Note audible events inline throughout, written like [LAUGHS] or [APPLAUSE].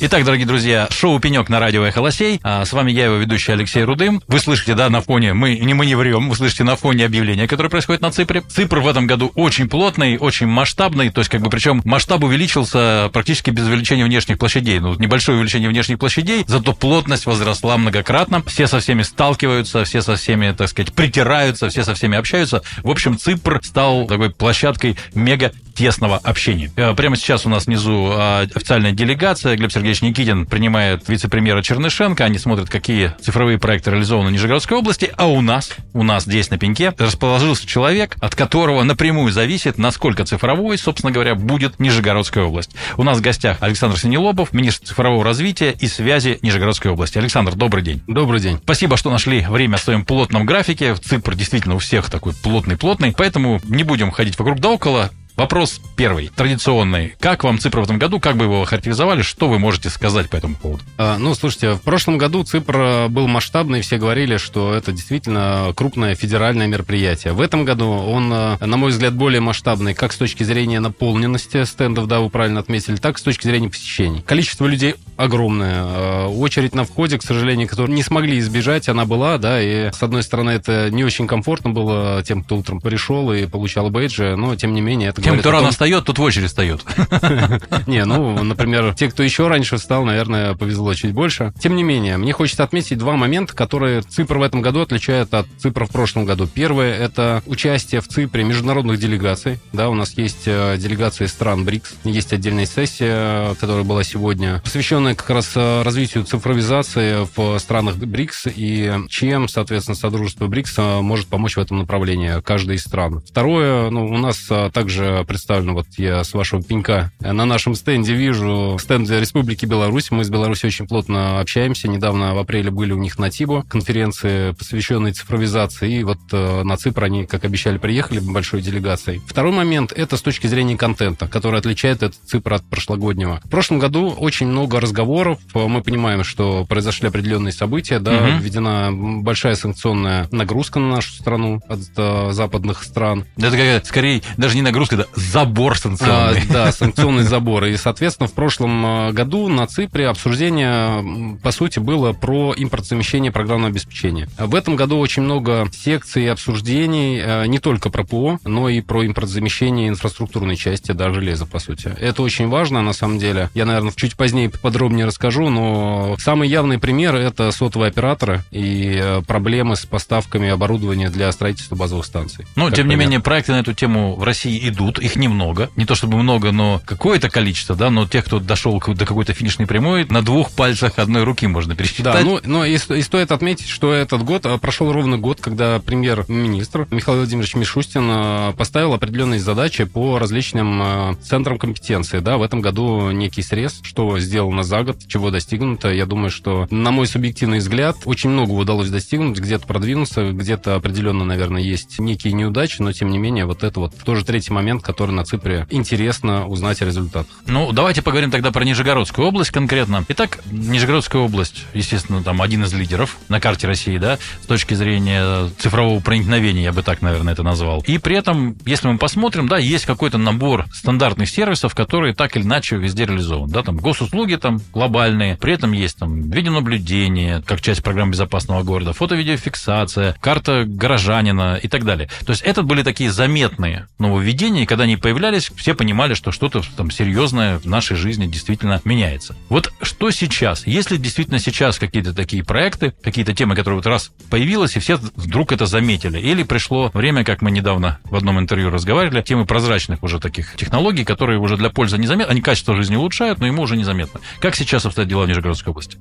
Итак, дорогие друзья, шоу «Пенек» на радио «Эхолосей». А с вами я, его ведущий Алексей Рудым. Вы слышите, да, на фоне, мы не мы не врем, вы слышите на фоне объявления, которое происходит на Ципре. Ципр в этом году очень плотный, очень масштабный, то есть как бы причем масштаб увеличился практически без увеличения внешних площадей. Ну, небольшое увеличение внешних площадей, зато плотность возросла многократно. Все со всеми сталкиваются, все со всеми, так сказать, притираются, все со всеми общаются. В общем, Ципр стал такой площадкой мега тесного общения. Э, прямо сейчас у нас внизу а, официальная делегация. Глеб Сергеевич Никитин принимает вице-премьера Чернышенко. Они смотрят, какие цифровые проекты реализованы в Нижегородской области. А у нас, у нас здесь на пеньке, расположился человек, от которого напрямую зависит, насколько цифровой, собственно говоря, будет Нижегородская область. У нас в гостях Александр Синелобов, министр цифрового развития и связи Нижегородской области. Александр, добрый день. Добрый день. Спасибо, что нашли время в своем плотном графике. Цифр действительно у всех такой плотный-плотный. Поэтому не будем ходить вокруг да около. Вопрос первый, традиционный. Как вам Ципр в этом году? Как бы его характеризовали? Что вы можете сказать по этому поводу? А, ну, слушайте, в прошлом году Ципр был масштабный, все говорили, что это действительно крупное федеральное мероприятие. В этом году он, э, на мой взгляд, более масштабный, как с точки зрения наполненности стендов, да, вы правильно отметили, так и с точки зрения посещений. Количество людей огромное. Э, очередь на входе, к сожалению, которую не смогли избежать, она была, да, и с одной стороны это не очень комфортно было тем, кто утром пришел и получал бейджи, но тем не менее это тем, кто рано встает, тут в очередь встает. [LAUGHS] Не, ну, например, те, кто еще раньше встал, наверное, повезло чуть больше. Тем не менее, мне хочется отметить два момента, которые Ципр в этом году отличают от Ципра в прошлом году. Первое – это участие в Ципре международных делегаций. Да, у нас есть э, делегации стран БРИКС, есть отдельная сессия, которая была сегодня, посвященная как раз э, развитию цифровизации в странах БРИКС и чем, соответственно, Содружество БРИКС э, может помочь в этом направлении каждой из стран. Второе, ну, у нас также представлена, вот я с вашего пенька на нашем стенде вижу стенд Республики Беларусь. Мы с Беларуси очень плотно общаемся. Недавно в апреле были у них на ТИБО конференции, посвященные цифровизации. И вот э, на Ципр они, как обещали, приехали большой делегацией. Второй момент – это с точки зрения контента, который отличает этот Ципр от прошлогоднего. В прошлом году очень много разговоров. Мы понимаем, что произошли определенные события, да, угу. введена большая санкционная нагрузка на нашу страну от э, западных стран. Это скорее даже не нагрузка, да, забор санкционный. А, да, [LAUGHS] санкционный забор. И, соответственно, в прошлом а, году на Ципре обсуждение, по сути, было про импортозамещение программного обеспечения. В этом году очень много секций и обсуждений а, не только про ПО, но и про импортозамещение инфраструктурной части, да, железа, по сути. Это очень важно, на самом деле. Я, наверное, чуть позднее подробнее расскажу, но самый явный пример – это сотовые операторы и а, проблемы с поставками оборудования для строительства базовых станций. Ну, тем пример. не менее, проекты на эту тему в России идут, их немного. Не то чтобы много, но какое-то количество, да, но тех, кто дошел до какой-то финишной прямой, на двух пальцах одной руки можно пересчитать. Да, ну, но и, и стоит отметить, что этот год, а, прошел ровно год, когда премьер-министр Михаил Владимирович Мишустин а, поставил определенные задачи по различным а, центрам компетенции, да, в этом году некий срез, что сделано за год, чего достигнуто. Я думаю, что, на мой субъективный взгляд, очень много удалось достигнуть, где-то продвинуться, где-то определенно, наверное, есть некие неудачи, но, тем не менее, вот это вот тоже третий момент, который на Ципре интересно узнать о результатах. Ну, давайте поговорим тогда про Нижегородскую область конкретно. Итак, Нижегородская область, естественно, там один из лидеров на карте России, да, с точки зрения цифрового проникновения, я бы так, наверное, это назвал. И при этом, если мы посмотрим, да, есть какой-то набор стандартных сервисов, которые так или иначе везде реализованы. Да, там госуслуги там глобальные, при этом есть там видеонаблюдение, как часть программы безопасного города, фото-видеофиксация, карта горожанина и так далее. То есть это были такие заметные нововведения, когда они появлялись, все понимали, что что-то там серьезное в нашей жизни действительно меняется. Вот что сейчас? Есть ли действительно сейчас какие-то такие проекты, какие-то темы, которые вот раз появилась, и все вдруг это заметили? Или пришло время, как мы недавно в одном интервью разговаривали, темы прозрачных уже таких технологий, которые уже для пользы незаметны, они качество жизни улучшают, но ему уже незаметно. Как сейчас обстоят дела в Нижегородской области?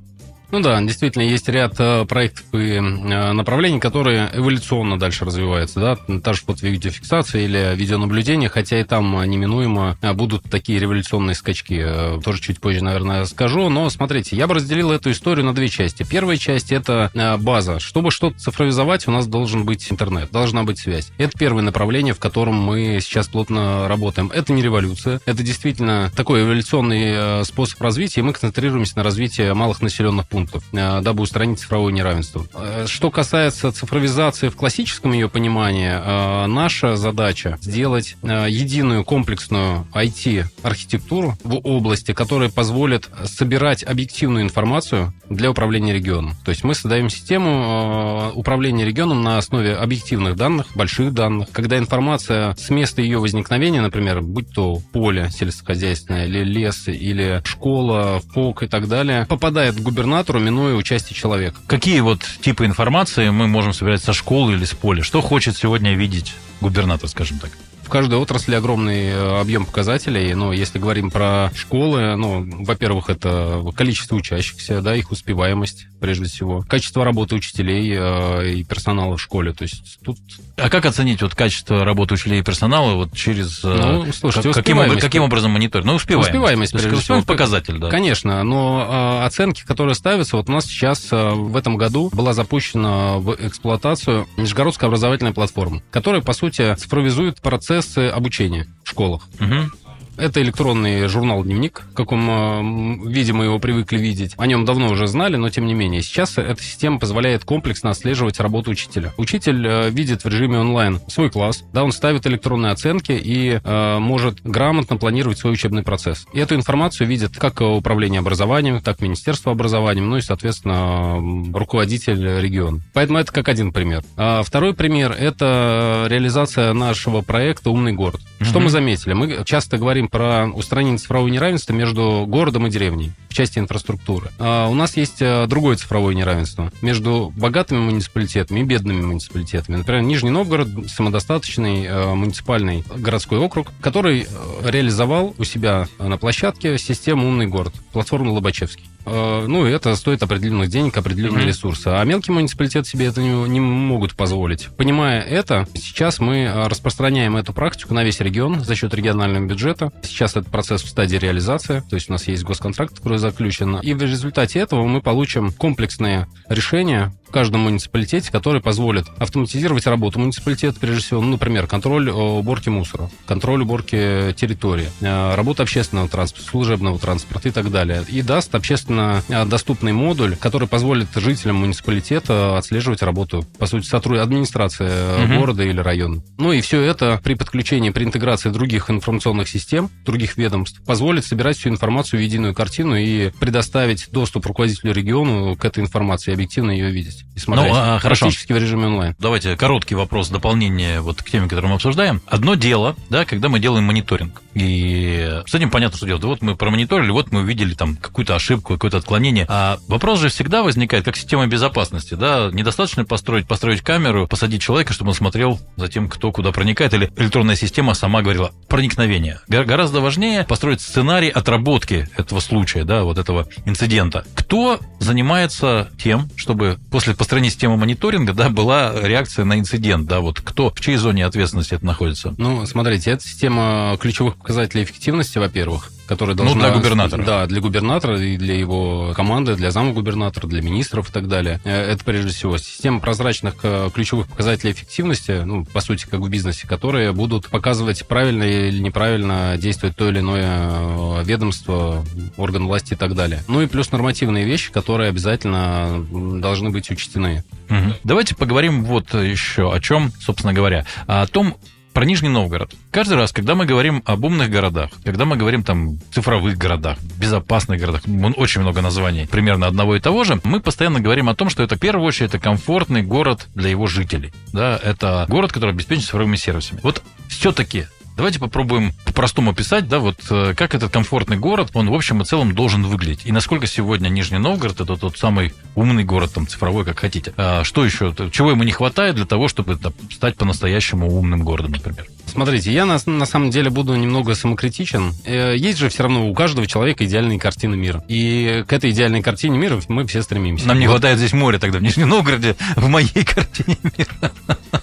Ну да, действительно, есть ряд э, проектов и э, направлений, которые эволюционно дальше развиваются, да, та же фото-видеофиксация или видеонаблюдение, хотя и там неминуемо э, будут такие революционные скачки, тоже чуть позже, наверное, скажу, но смотрите, я бы разделил эту историю на две части. Первая часть – это база. Чтобы что-то цифровизовать, у нас должен быть интернет, должна быть связь. Это первое направление, в котором мы сейчас плотно работаем. Это не революция, это действительно такой эволюционный способ развития, и мы концентрируемся на развитии малых населенных пунктов пунктов, э, дабы устранить цифровое неравенство. Э, что касается цифровизации в классическом ее понимании, наша задача сделать единую комплексную IT-архитектуру в области, которая позволит собирать объективную информацию для управления регионом. То есть мы создаем систему управления регионом на основе объективных данных, больших данных, когда информация с места ее возникновения, например, будь то поле сельскохозяйственное или лес, или школа, ФОК и так далее, попадает к губернатору, минуя участие человека. Какие вот типы информации мы можем собирать со школы или с поля? Что хочет сегодня видеть губернатор, скажем так? В каждой отрасли огромный э, объем показателей, но если говорим про школы, ну, во-первых, это количество учащихся, да, их успеваемость, прежде всего, качество работы учителей э, и персонала в школе, то есть тут... А как оценить вот качество работы учителей и персонала вот через... Э, ну, слушайте, как, каким, каким образом мониторить? Ну, успеваемость. Успеваемость, прежде всего. показатель, да. Конечно, но э, оценки, которые ставятся, вот у нас сейчас э, в этом году была запущена в эксплуатацию Нижегородская образовательная платформа, которая, по сути, цифровизует процесс процессы обучения в школах. Угу. Это электронный журнал-дневник, в каком э, виде мы его привыкли видеть. О нем давно уже знали, но тем не менее. Сейчас эта система позволяет комплексно отслеживать работу учителя. Учитель э, видит в режиме онлайн свой класс, да, он ставит электронные оценки и э, может грамотно планировать свой учебный процесс. И эту информацию видит как управление образованием, так и Министерство образования, ну и, соответственно, руководитель региона. Поэтому это как один пример. А второй пример – это реализация нашего проекта «Умный город». Что мы заметили? Мы часто говорим про устранение цифрового неравенства между городом и деревней в части инфраструктуры. А у нас есть э, другое цифровое неравенство между богатыми муниципалитетами и бедными муниципалитетами. Например, Нижний Новгород – самодостаточный э, муниципальный городской округ, который э, реализовал у себя на площадке систему «Умный город», платформу Лобачевский. Э, ну, это стоит определенных денег, определенные mm-hmm. ресурсы. А мелкие муниципалитеты себе это не, не могут позволить. Понимая это, сейчас мы э, распространяем эту практику на весь регион за счет регионального бюджета. Сейчас этот процесс в стадии реализации, то есть у нас есть госконтракт, который заключен. И в результате этого мы получим комплексные решения в каждом муниципалитете, которые позволят автоматизировать работу муниципалитета, прежде всего, ну, например, контроль уборки мусора, контроль уборки территории, э, работа общественного транспорта, служебного транспорта и так далее. И даст общественно э, доступный модуль, который позволит жителям муниципалитета отслеживать работу, по сути, сотруд... администрации угу. города или района. Ну и все это при подключении, при интеграции других информационных систем, других ведомств, позволит собирать всю информацию в единую картину и предоставить доступ руководителю региону к этой информации, объективно ее видеть есть и смотреть. Ну, а, хорошо. Практически в режиме онлайн. Давайте короткий вопрос, дополнение вот к теме, которую мы обсуждаем. Одно дело, да, когда мы делаем мониторинг. И с этим понятно, что делать. Вот мы промониторили, вот мы увидели там какую-то ошибку, какое-то отклонение. А вопрос же всегда возникает, как система безопасности, да, недостаточно построить, построить камеру, посадить человека, чтобы он смотрел за тем, кто куда проникает, или электронная система сама говорила проникновение. Гораздо важнее построить сценарий отработки этого случая, да, вот этого инцидента. Кто занимается тем, чтобы после построения системы мониторинга, да, была реакция на инцидент, да, вот кто, в чьей зоне ответственности это находится? Ну, смотрите, это система ключевых показателей эффективности, во-первых, которая должна... Ну, для губернатора. Да, для губернатора и для его команды, для зама губернатора, для министров и так далее. Э, это прежде всего система прозрачных э, ключевых показателей эффективности, ну, по сути, как в бизнесе, которые будут показывать, правильно или неправильно действует то или иное э, ведомство, орган власти и так далее. Ну и плюс нормативные вещи, которые обязательно должны быть учтены. Угу. Давайте поговорим вот еще о чем, собственно говоря, о том, про Нижний Новгород. Каждый раз, когда мы говорим об умных городах, когда мы говорим там цифровых городах, безопасных городах, очень много названий примерно одного и того же, мы постоянно говорим о том, что это в первую очередь это комфортный город для его жителей. Да, это город, который обеспечен цифровыми сервисами. Вот все-таки Давайте попробуем по-простому писать, да, вот э, как этот комфортный город, он в общем и целом должен выглядеть. И насколько сегодня Нижний Новгород это тот самый умный город, там, цифровой, как хотите. А что еще? Чего ему не хватает для того, чтобы там, стать по-настоящему умным городом, например? Смотрите, я на, на самом деле буду немного самокритичен. Э, есть же все равно у каждого человека идеальные картины мира. И к этой идеальной картине мира мы все стремимся. Нам не вот. хватает здесь моря тогда в Нижнем Новгороде, в моей [LAUGHS] картине мира.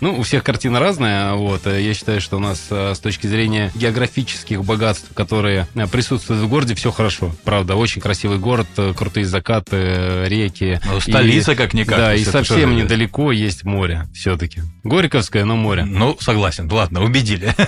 Ну, всех картина разная. Вот. Я считаю, что у нас с точки зрения географических богатств, которые присутствуют в городе, все хорошо. Правда, очень красивый город, крутые закаты, реки. Ну, столица и, как-никак. Да, и совсем недалеко есть море все-таки. Горьковское, но море. Ну, согласен. Ладно, убедили. [LAUGHS]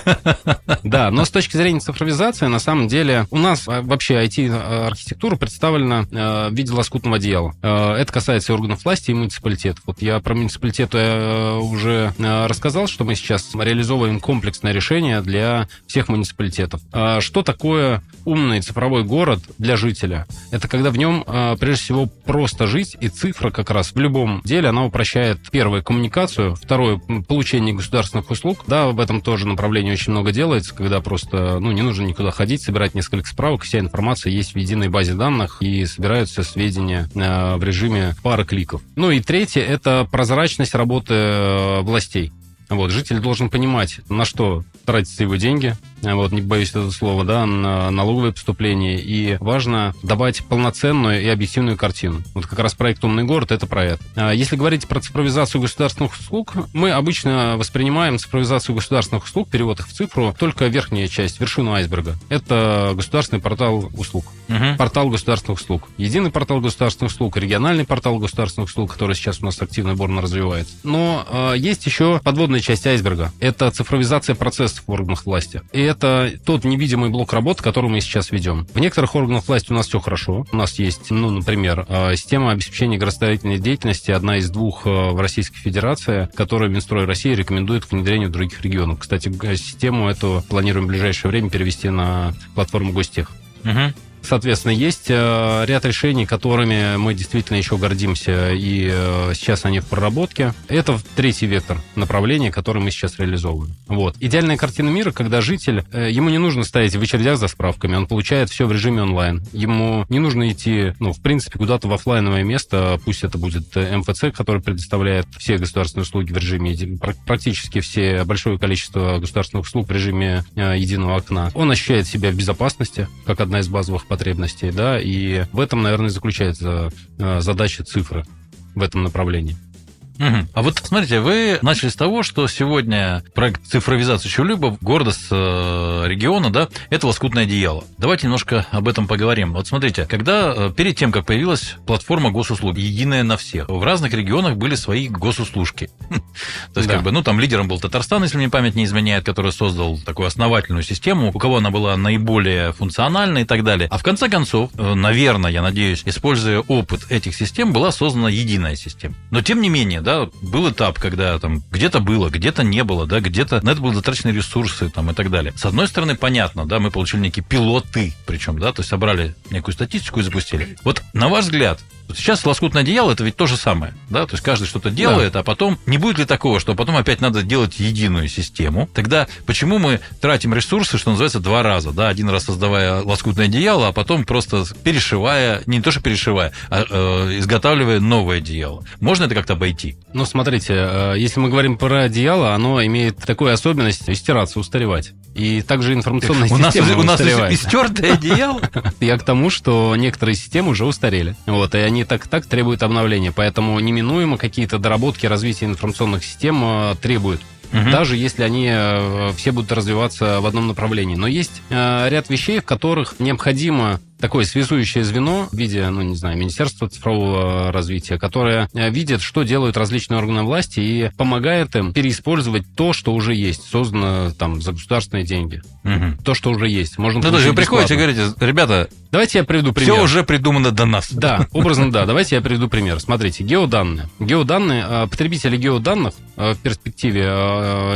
Да, но с точки зрения цифровизации, на самом деле, у нас вообще IT-архитектура представлена в виде лоскутного одеяла. Это касается органов власти и муниципалитетов. Вот я про муниципалитет уже рассказал, что мы сейчас реализовываем комплексное решение для всех муниципалитетов. Что такое умный цифровой город для жителя? Это когда в нем, прежде всего, просто жить, и цифра как раз в любом деле, она упрощает, первое, коммуникацию, второе, получение государственных услуг. Да, в этом тоже направлении очень много делается, когда просто, ну, не нужно никуда ходить, собирать несколько справок, вся информация есть в единой базе данных, и собираются сведения в режиме пары кликов. Ну и третье, это прозрачность работы э, властей. Вот, житель должен понимать, на что тратятся его деньги, вот, не боюсь этого слова, да, на налоговые поступления. И важно добавить полноценную и объективную картину. Вот как раз проект «Умный город» — это про это. А если говорить про цифровизацию государственных услуг, мы обычно воспринимаем цифровизацию государственных услуг, перевод их в цифру, только верхняя часть, вершину айсберга. Это государственный портал услуг. Угу. Портал государственных услуг. Единый портал государственных услуг, региональный портал государственных услуг, который сейчас у нас активно и бурно развивается. Но э, есть еще подводная часть айсберга. Это цифровизация процессов в органах власти. И это тот невидимый блок работ, который мы сейчас ведем. В некоторых органах власти у нас все хорошо. У нас есть, ну, например, э, система обеспечения градостроительной деятельности, одна из двух э, в Российской Федерации, которую Минстрой России рекомендует к внедрению в других регионах. Кстати, систему эту планируем в ближайшее время перевести на платформу Гостех. Угу. Соответственно, есть э, ряд решений, которыми мы действительно еще гордимся, и э, сейчас они в проработке. Это третий вектор направления, который мы сейчас реализовываем. Вот. Идеальная картина мира, когда житель, э, ему не нужно стоять в очередях за справками, он получает все в режиме онлайн. Ему не нужно идти, ну, в принципе, куда-то в офлайновое место, пусть это будет МФЦ, который предоставляет все государственные услуги в режиме, практически все, большое количество государственных услуг в режиме единого окна. Он ощущает себя в безопасности, как одна из базовых да, и в этом, наверное, заключается э, задача цифры в этом направлении. Угу. А вот смотрите, вы начали с того, что сегодня проект цифровизации чего-либо города с э, региона, да, это лоскутное одеяло. Давайте немножко об этом поговорим. Вот смотрите, когда э, перед тем, как появилась платформа госуслуг, единая на всех, в разных регионах были свои госуслужки. [LAUGHS] То есть, как бы, ну, там лидером был Татарстан, если мне память не изменяет, который создал такую основательную систему, у кого она была наиболее функциональна и так далее. А в конце концов, э, наверное, я надеюсь, используя опыт этих систем, была создана единая система. Но, тем не менее, да, был этап, когда там где-то было, где-то не было, да, где-то на это были затрачены ресурсы там и так далее. С одной стороны, понятно, да, мы получили некие пилоты, причем, да, то есть собрали некую статистику и запустили. Вот на ваш взгляд, Сейчас лоскутное одеяло это ведь то же самое, да, то есть каждый что-то делает, да. а потом не будет ли такого, что потом опять надо делать единую систему? Тогда почему мы тратим ресурсы, что называется, два раза, да, один раз создавая лоскутное одеяло, а потом просто перешивая, не то что перешивая, а э, изготавливая новое одеяло? Можно это как-то обойти? Ну, смотрите, э, если мы говорим про одеяло, оно имеет такую особенность стираться, устаревать. И также информационная у система нас, У нас истертое одеяло? [LAUGHS] Я к тому, что некоторые системы уже устарели. Вот, и они так так требуют обновления. Поэтому неминуемо какие-то доработки развития информационных систем э, требуют угу. даже если они э, все будут развиваться в одном направлении. Но есть э, ряд вещей, в которых необходимо такое связующее звено в виде, ну, не знаю, Министерства цифрового развития, которое э, видит, что делают различные органы власти и помогает им переиспользовать то, что уже есть, создано там за государственные деньги. Угу. То, что уже есть. Можно ну, то есть вы приходите и говорите, ребята, давайте я приведу пример. Все уже придумано до нас. Да, [LAUGHS] образно, да. Давайте я приведу пример. Смотрите, геоданные. Геоданные, э, потребители геоданных э, в перспективе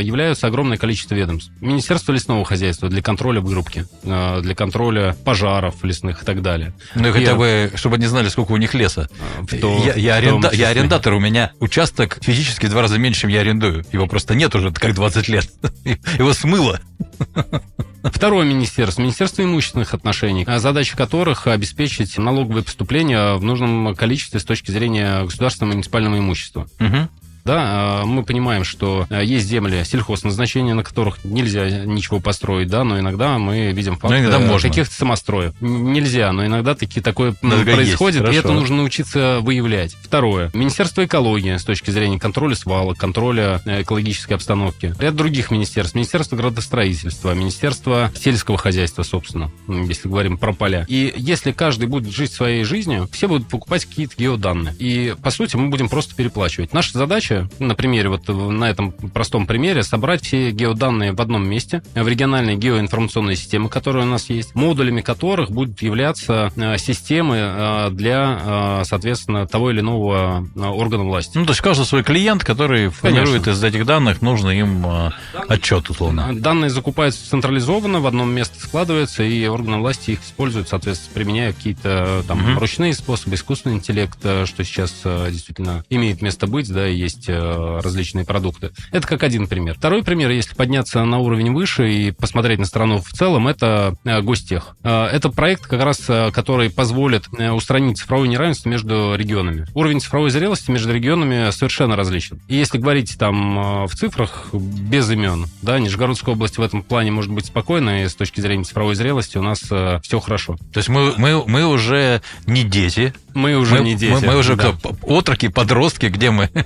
являются огромное количество ведомств. Министерство лесного хозяйства для контроля вырубки, для контроля пожаров лесных животных и так далее. Ну и хотя бы, чтобы они знали, сколько у них леса. В том, я, я, аренда, я арендатор, у меня участок физически в два раза меньше, чем я арендую. Его просто нет уже как 20 лет. [LAUGHS] Его смыло. Второе министерство, Министерство имущественных отношений, задача которых обеспечить налоговые поступления в нужном количестве с точки зрения государственного и муниципального имущества. Угу. Да, мы понимаем, что есть земли сельхозназначения, на которых нельзя ничего построить, да, но иногда мы видим факты каких-то самостроев. Нельзя, но иногда таки такое Много происходит, есть, и это нужно научиться выявлять. Второе. Министерство экологии с точки зрения контроля свалок, контроля экологической обстановки. Ряд других министерств. Министерство градостроительства, Министерство сельского хозяйства, собственно, если говорим про поля. И если каждый будет жить своей жизнью, все будут покупать какие-то геоданные. И, по сути, мы будем просто переплачивать. Наша задача, на примере, вот на этом простом примере, собрать все геоданные в одном месте, в региональные геоинформационные системы, которые у нас есть, модулями которых будут являться э, системы э, для, э, соответственно, того или иного органа власти. Ну, то есть каждый свой клиент, который формирует из этих данных, нужно им отчет, условно. Данные закупаются централизованно, в одном месте складываются, и органы власти их используют, соответственно, применяя какие-то там угу. ручные способы, искусственный интеллект, что сейчас действительно имеет место быть, да, и есть различные продукты. Это как один пример. Второй пример, если подняться на уровень выше и посмотреть на страну в целом, это Гостех. Это проект, как раз, который позволит устранить цифровое неравенство между регионами. Уровень цифровой зрелости между регионами совершенно различен. И если говорить там в цифрах, без имен, да, Нижегородская область в этом плане может быть спокойна, и с точки зрения цифровой зрелости у нас все хорошо. То есть мы, мы, мы уже не дети, мы уже мы, не дети. Мы, мы уже да. отроки, подростки, где мы? [LAUGHS]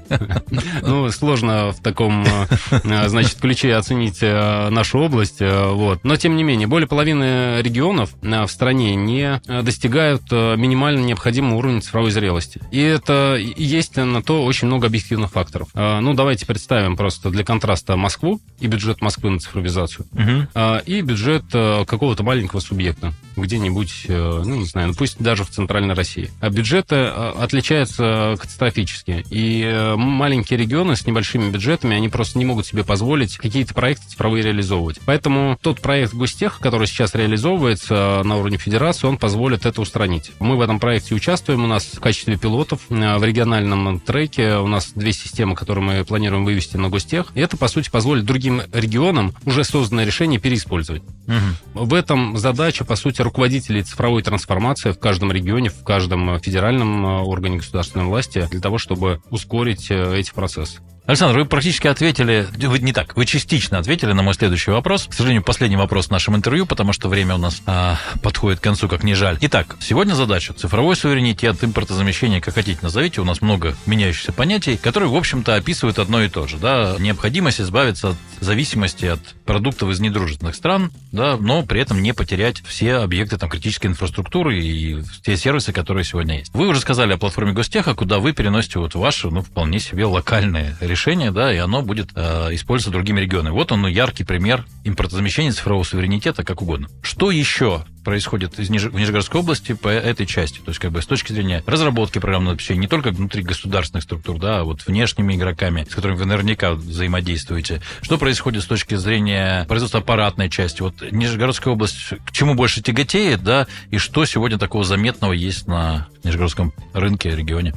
Ну, сложно в таком, э, значит, ключе оценить э, нашу область. Э, вот. Но, тем не менее, более половины регионов в стране не достигают минимально необходимого уровня цифровой зрелости. И это есть на то очень много объективных факторов. Ну, давайте представим просто для контраста Москву и бюджет Москвы на цифровизацию, угу. и бюджет какого-то маленького субъекта где-нибудь, ну, не знаю, ну, пусть даже в Центральной России бюджеты э, отличаются катастрофически. И э, маленькие регионы с небольшими бюджетами, они просто не могут себе позволить какие-то проекты цифровые реализовывать. Поэтому тот проект Гостех, который сейчас реализовывается на уровне федерации, он позволит это устранить. Мы в этом проекте участвуем. У нас в качестве пилотов э, в региональном треке у нас две системы, которые мы планируем вывести на Гостех. И это, по сути, позволит другим регионам уже созданное решение переиспользовать. Угу. В этом задача, по сути, руководителей цифровой трансформации в каждом регионе, в каждом федеральном э, органе государственной власти для того, чтобы ускорить э, эти процессы. Александр, вы практически ответили, вы не так, вы частично ответили на мой следующий вопрос. К сожалению, последний вопрос в нашем интервью, потому что время у нас а, подходит к концу, как не жаль. Итак, сегодня задача цифровой суверенитет, импортозамещение, как хотите назовите, у нас много меняющихся понятий, которые, в общем-то, описывают одно и то же. Да? Необходимость избавиться от зависимости от продуктов из недружественных стран, да, но при этом не потерять все объекты там, критической инфраструктуры и те сервисы, которые сегодня есть. Вы уже сказали о платформе Гостеха, куда вы переносите вот ваши, ну, вполне себе локальные решение, да, и оно будет э, использоваться другими регионами. Вот он, ну, яркий пример импортозамещения цифрового суверенитета, как угодно. Что еще происходит из Ниж... в Нижегородской области по этой части? То есть, как бы с точки зрения разработки программного обеспечения, не только внутри государственных структур, да, а вот внешними игроками, с которыми вы наверняка взаимодействуете. Что происходит с точки зрения производства аппаратной части? Вот Нижегородская область к чему больше тяготеет, да, и что сегодня такого заметного есть на Нижегородском рынке, регионе?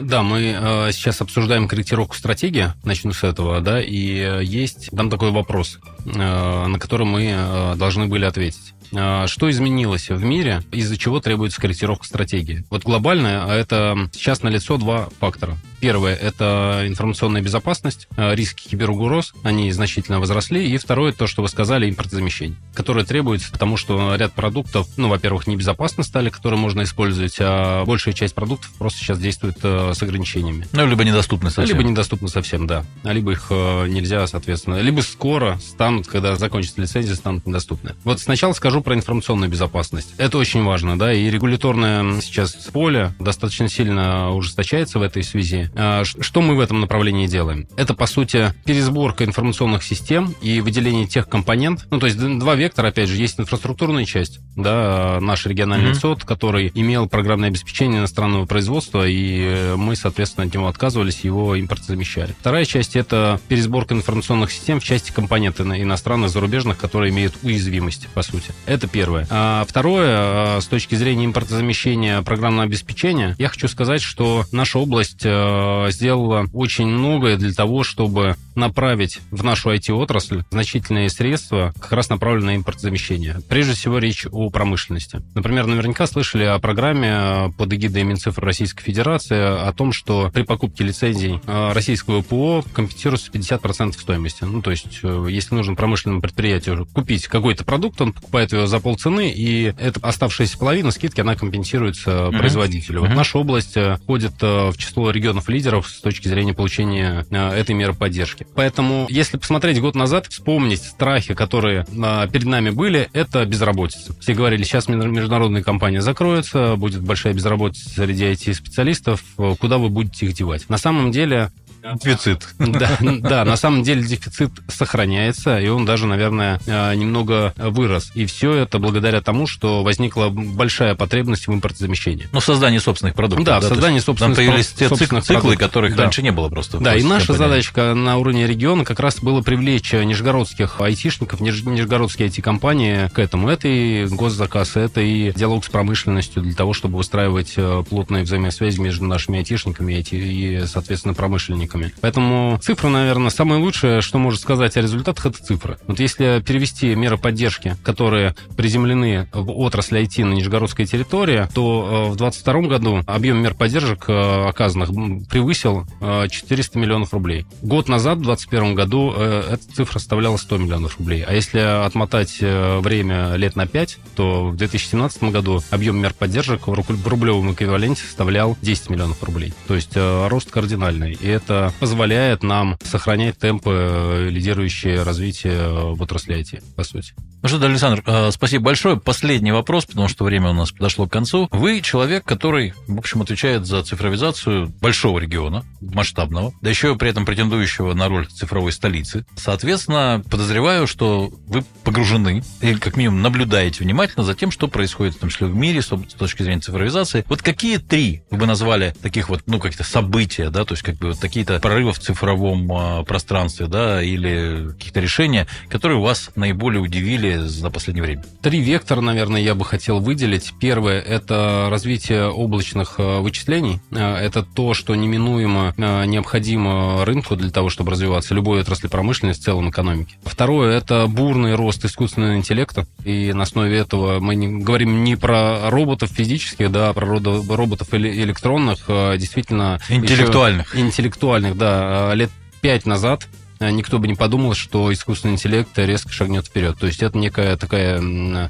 Да, мы э, сейчас обсуждаем корректировку стратегии, начну с этого, да, и э, есть там такой вопрос, э, на который мы э, должны были ответить. Э, что изменилось в мире, из-за чего требуется корректировка стратегии? Вот глобально а это сейчас налицо два фактора. Первое – это информационная безопасность, э, риски киберугроз, они значительно возросли. И второе – то, что вы сказали, импортозамещение, которое требуется, потому что ряд продуктов, ну, во-первых, небезопасно стали, которые можно использовать, а большая часть продуктов просто сейчас действует с ограничениями. Ну, либо недоступны совсем. Либо недоступны совсем, да. А либо их нельзя, соответственно, либо скоро станут, когда закончится лицензия, станут недоступны. Вот сначала скажу про информационную безопасность. Это очень важно, да, и регуляторное сейчас поле достаточно сильно ужесточается в этой связи. А, что мы в этом направлении делаем? Это, по сути, пересборка информационных систем и выделение тех компонент. Ну, то есть два вектора, опять же, есть инфраструктурная часть, да, наш региональный mm-hmm. СОД, который имел программное обеспечение иностранного производства, и э, мы, соответственно, от него отказывались, его импортозамещали. Вторая часть – это пересборка информационных систем в части компонентов иностранных, зарубежных, которые имеют уязвимость, по сути. Это первое. А второе, с точки зрения импортозамещения программного обеспечения, я хочу сказать, что наша область сделала очень многое для того, чтобы направить в нашу IT-отрасль значительные средства, как раз направленные на импортозамещение. Прежде всего, речь о промышленности. Например, наверняка слышали о программе под эгидой Минцифры Российской Федерации о том, что при покупке лицензий российского ПО компенсируется 50% стоимости. Ну, то есть, э, если нужно промышленному предприятию купить какой-то продукт, он покупает его за полцены, и эта оставшаяся половина скидки, она компенсируется mm-hmm. производителю. Mm-hmm. Вот наша область э, входит э, в число регионов-лидеров с точки зрения получения этой меры поддержки. Поэтому, если посмотреть год назад, вспомнить страхи, которые перед нами были, это безработица. Все говорили, сейчас международные компании закроются, будет большая безработица среди IT-специалистов, куда вы будете их девать? На самом деле, Дефицит. Да, да, на самом деле дефицит сохраняется, и он даже, наверное, э, немного вырос. И все это благодаря тому, что возникла большая потребность в импортозамещении. Ну, создание собственных продуктов. Да, да создание собственных Там появились те циклы, циклы которых да. раньше не было просто. Да, и наша задачка на уровне региона как раз было привлечь нижегородских айтишников, нижегородские IT-компании к этому. Это и госзаказ, это и диалог с промышленностью для того, чтобы выстраивать э, плотные взаимосвязи между нашими айтишниками и, соответственно, промышленниками сотрудниками. Поэтому цифра, наверное, самое лучшее, что может сказать о результатах, это цифра. Вот если перевести меры поддержки, которые приземлены в отрасль IT на Нижегородской территории, то э, в 2022 году объем мер поддержек э, оказанных превысил 400 э, миллионов рублей. Год назад, в 2021 году, эта цифра составляла 100 миллионов рублей. А если отмотать время лет на 5, то в 2017 году объем мер поддержек в рублевом эквиваленте составлял 10 миллионов рублей. То есть рост кардинальный. И это позволяет нам сохранять темпы, э, лидирующие развитие в отрасли IT, по сути. Ну что, Александр, э, спасибо большое. Последний вопрос, потому что время у нас подошло к концу. Вы человек, который, в общем, отвечает за цифровизацию большого региона, масштабного, да еще при этом претендующего на роль цифровой столицы. Соответственно, подозреваю, что вы погружены, или как минимум наблюдаете внимательно за тем, что происходит в том числе в мире с точки зрения цифровизации. Вот какие три вы бы назвали таких вот, ну, каких-то события, да, то есть как бы вот какие-то прорывы в цифровом а, пространстве, да, или какие-то решения, которые вас наиболее удивили за последнее время? Три вектора, наверное, я бы хотел выделить. Первое – это развитие облачных э, вычислений. Э, это то, что неминуемо необходимо рынку для того, чтобы развиваться, любой отрасли промышленности, в целом экономики. Второе – это бурный рост искусственного интеллекта. И на основе этого мы не, говорим не про роботов физических, да, а про роботов электронных, действительно... Интеллектуальных. Интеллектуальных, да. Лет пять назад Э, никто бы не подумал, что искусственный интеллект резко шагнет вперед. То есть это некая такая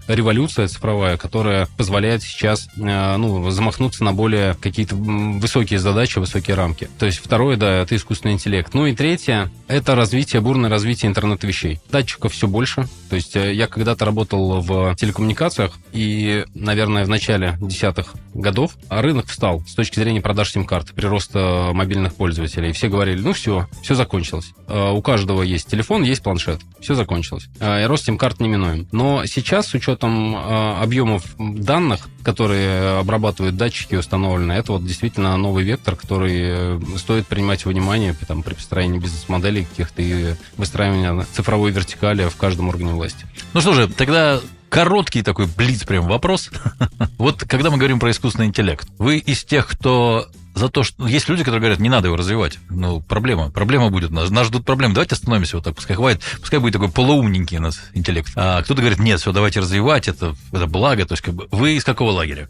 революция цифровая, которая позволяет сейчас э, ну, замахнуться на более какие-то высокие задачи, высокие рамки. То есть второе, да, это искусственный интеллект. Ну и третье, это развитие, бурное развитие интернета вещей. Датчиков все больше. То есть э, я когда-то работал в телекоммуникациях, и, наверное, в начале десятых годов рынок встал с точки зрения продаж сим-карт, прироста мобильных пользователей. Все говорили, ну все, все закончилось. У у каждого есть телефон, есть планшет. Все закончилось. А, и рост сим-карт неминуем. Но сейчас, с учетом а, объемов данных, которые обрабатывают датчики установлены, это вот действительно новый вектор, который э, стоит принимать во внимание там, при построении бизнес-моделей каких-то и выстраивании цифровой вертикали в каждом органе власти. Ну что же, тогда короткий такой блиц прям вопрос. [LAUGHS] вот когда мы говорим про искусственный интеллект, вы из тех, кто за то, что есть люди, которые говорят, не надо его развивать. Ну, проблема. Проблема будет. Нас, нас ждут проблемы. Давайте остановимся вот так. Пускай хватит. Пускай будет такой полуумненький у нас интеллект. А кто-то говорит, нет, все, давайте развивать. Это, это благо. То есть, как бы, вы из какого лагеря?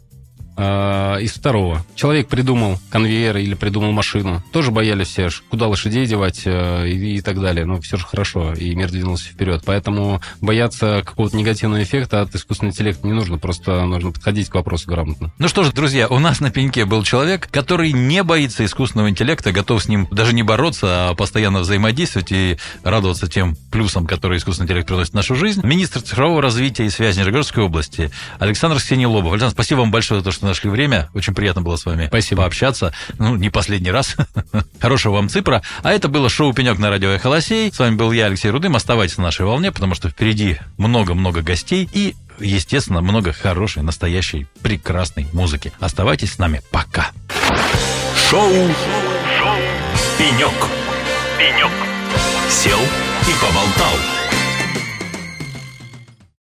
Э, из второго. Человек придумал конвейер или придумал машину. Тоже боялись все, куда лошадей девать э, и, так далее. Но все же хорошо, и мир двинулся вперед. Поэтому бояться какого-то негативного эффекта от искусственного интеллекта не нужно. Просто нужно подходить к вопросу грамотно. Ну что ж, друзья, у нас на пеньке был человек, который не боится искусственного интеллекта, готов с ним даже не бороться, а постоянно взаимодействовать и радоваться тем плюсам, которые искусственный интеллект приносит в нашу жизнь. Министр цифрового развития и связи Нижегородской области Александр Синелобов. Александр, спасибо вам большое за то, что что нашли время. Очень приятно было с вами Спасибо. пообщаться. Ну, не последний раз. [LAUGHS] Хорошего вам цифра. А это было шоу «Пенек» на радио «Эхолосей». С вами был я, Алексей Рудым. Оставайтесь на нашей волне, потому что впереди много-много гостей и, естественно, много хорошей, настоящей, прекрасной музыки. Оставайтесь с нами. Пока. Шоу, шоу «Пенек». «Пенек». Сел и поболтал.